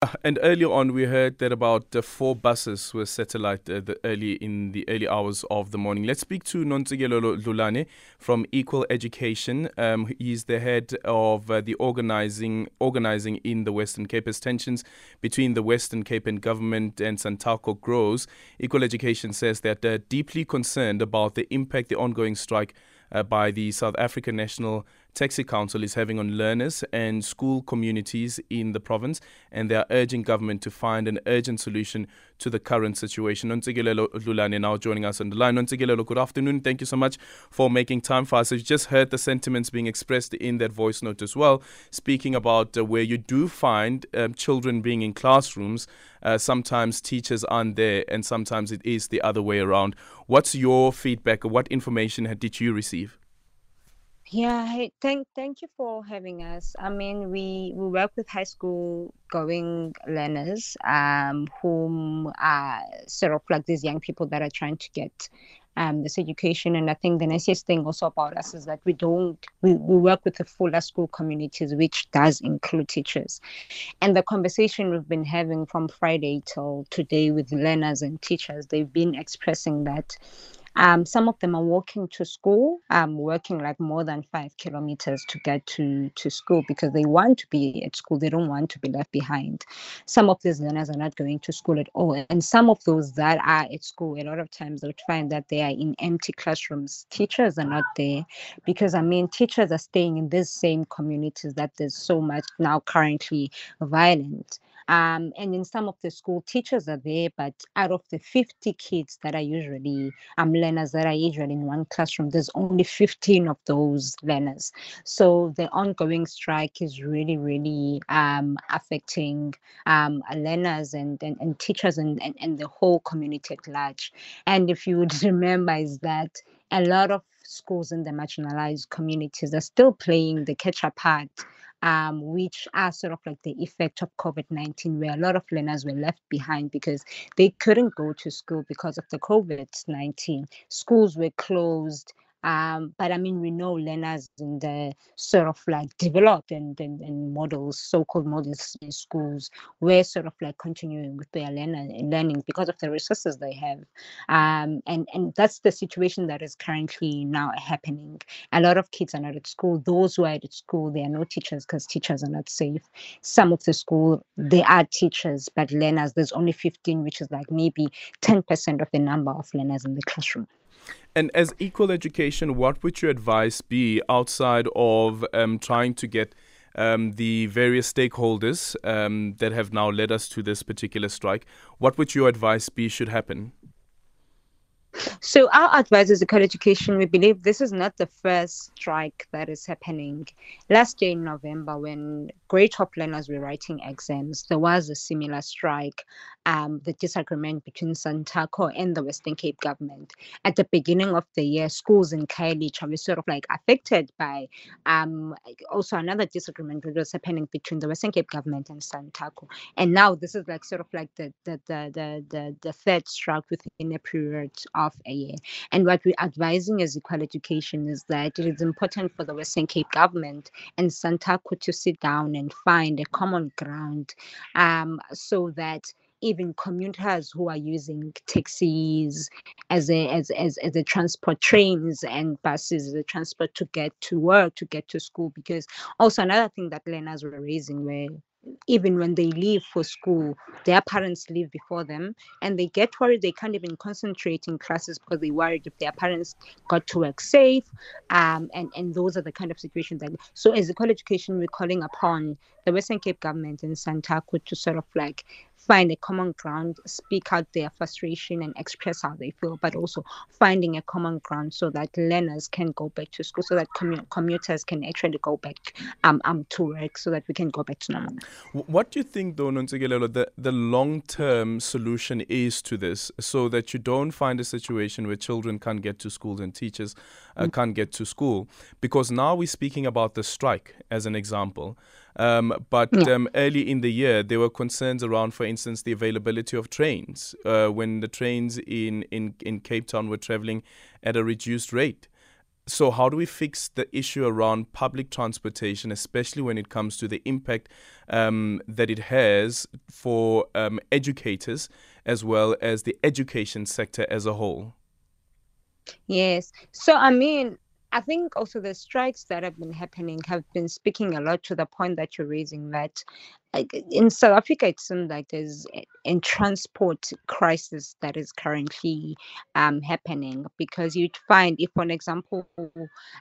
And earlier on, we heard that about uh, four buses were satellite uh, the early in the early hours of the morning. Let's speak to Nontsikelelo Dlulani from Equal Education. Um, he's the head of uh, the organizing organizing in the Western Cape. As tensions between the Western Cape and government and Santaco grows, Equal Education says that they're deeply concerned about the impact the ongoing strike uh, by the South African National Taxi Council is having on learners and school communities in the province, and they are urging government to find an urgent solution to the current situation. Nontsikelelo Dlulani now joining us on the line. Nontsikelelo, good afternoon. Thank you so much for making time for us. I've just heard the sentiments being expressed in that voice note as well, speaking about uh, where you do find um, children being in classrooms. Uh, sometimes teachers aren't there, and sometimes it is the other way around. What's your feedback? What information did you receive? Yeah, hey, thank thank you for having us. I mean, we we work with high school going learners, um, whom are sort of like these young people that are trying to get um, this education. And I think the nicest thing also about us is that we don't we, we work with the fuller school communities, which does include teachers. And the conversation we've been having from Friday till today with learners and teachers, they've been expressing that um, some of them are walking to school, um, working like more than five kilometers to get to, to school because they want to be at school. They don't want to be left behind. Some of these learners are not going to school at all. And some of those that are at school, a lot of times they'll find that they are in empty classrooms. Teachers are not there because, I mean, teachers are staying in these same communities that there's so much now currently violent. Um, and in some of the school, teachers are there, but out of the 50 kids that are usually um, learners that are usually in one classroom, there's only 15 of those learners. So the ongoing strike is really, really um, affecting um, learners and, and, and teachers and, and, and the whole community at large. And if you would remember, is that a lot of schools in the marginalized communities are still playing the catch up part um, which are sort of like the effect of COVID 19, where a lot of learners were left behind because they couldn't go to school because of the COVID 19. Schools were closed. Um, but I mean, we know learners in the sort of like developed and, and, and models, so-called models in schools, were sort of like continuing with their learning, learning because of the resources they have. Um, and, and that's the situation that is currently now happening. A lot of kids are not at school. Those who are at school, there are no teachers because teachers are not safe. Some of the school, they are teachers, but learners, there's only 15, which is like maybe 10% of the number of learners in the classroom. And as equal education, what would your advice be outside of um, trying to get um, the various stakeholders um, that have now led us to this particular strike? What would your advice be should happen? So our advice as Equal Education, we believe this is not the first strike that is happening. Last year in November, when grade top learners were writing exams, there was a similar strike, um, the disagreement between Santaco and the Western Cape government. At the beginning of the year, schools in Khayelitsha were sort of like affected by um, also another disagreement that was happening between the Western Cape government and Santaco. And now this is like sort of like the the the the, the, the third strike within a period of a year. And what we're advising as Equal Education is that it is important for the Western Cape government and Santaco to sit down and find a common ground um, so that even commuters who are using taxis as a as as, as a transport trains and buses a transport to get to work to get to school because also another thing that learners were raising were even when they leave for school, their parents leave before them, and they get worried they can't even concentrate in classes because they're worried if their parents got to work safe. Um, and, and those are the kind of situations that. So, as Equal Education, we're calling upon the Western Cape government and Santaco to sort of like find a common ground, speak out their frustration and express how they feel, but also finding a common ground so that learners can go back to school, so that commu- commuters can actually go back um, um, to work, so that we can go back to normal. What do you think, though, Nontsikelelo, the, the long term solution is to this so that you don't find a situation where children can't get to schools and teachers uh, can't get to school? Because now we're speaking about the strike as an example. Um, but yeah. um, early in the year, there were concerns around, for instance, the availability of trains uh, when the trains in, in, in Cape Town were traveling at a reduced rate. So, how do we fix the issue around public transportation, especially when it comes to the impact um, that it has for um, educators as well as the education sector as a whole? Yes. So, I mean, I think also the strikes that have been happening have been speaking a lot to the point that you're raising that like in South Africa, it seems like there's a transport crisis that is currently um, happening because you'd find if, for example,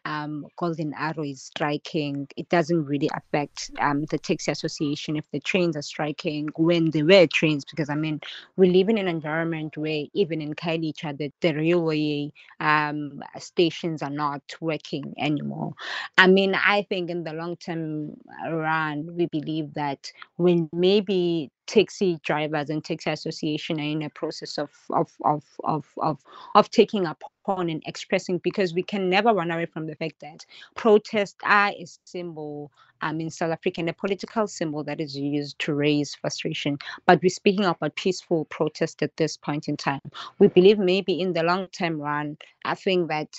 um, Golden Arrow is striking, it doesn't really affect um, the taxi association if the trains are striking when there were trains because I mean we live in an environment where even in Khayelitsha the, the railway um, stations are not working anymore. I mean I think in the long term run we believe that when maybe taxi drivers and taxi association are in a process of of of of of, of taking upon and expressing because we can never run away from the fact that protests are a symbol um, in South Africa and a political symbol that is used to raise frustration. But we're speaking about peaceful protest at this point in time. We believe maybe in the long term run, I think that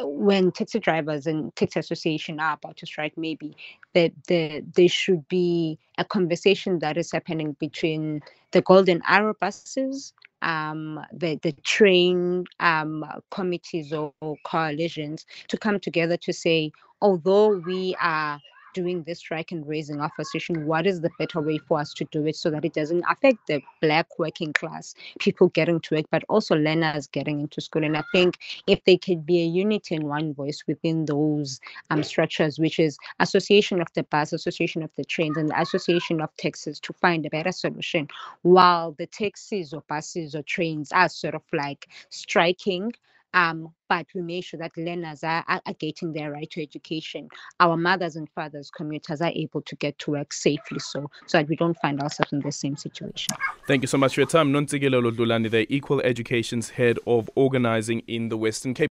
when taxi drivers and taxi association are about to strike, maybe that the, there should be a conversation that is happening between the Golden Arrow buses, um, the the train um, committees or, or coalitions to come together to say, although we are doing this strike and raising our frustration, what is the better way for us to do it so that it doesn't affect the black working class, people getting to work, but also learners getting into school? And I think if there could be a unity and one voice within those um, structures, which is Association of the Bus, Association of the Trains, and Association of Taxis to find a better solution, while the taxis or buses or trains are sort of like striking um, but we make sure that learners are, are, getting their right to education. Our mothers and fathers, commuters are able to get to work safely so, so that we don't find ourselves in the same situation. Thank you so much for your time. Nontsikelelo Dlulani, the Equal Education's Head of Organizing in the Western Cape.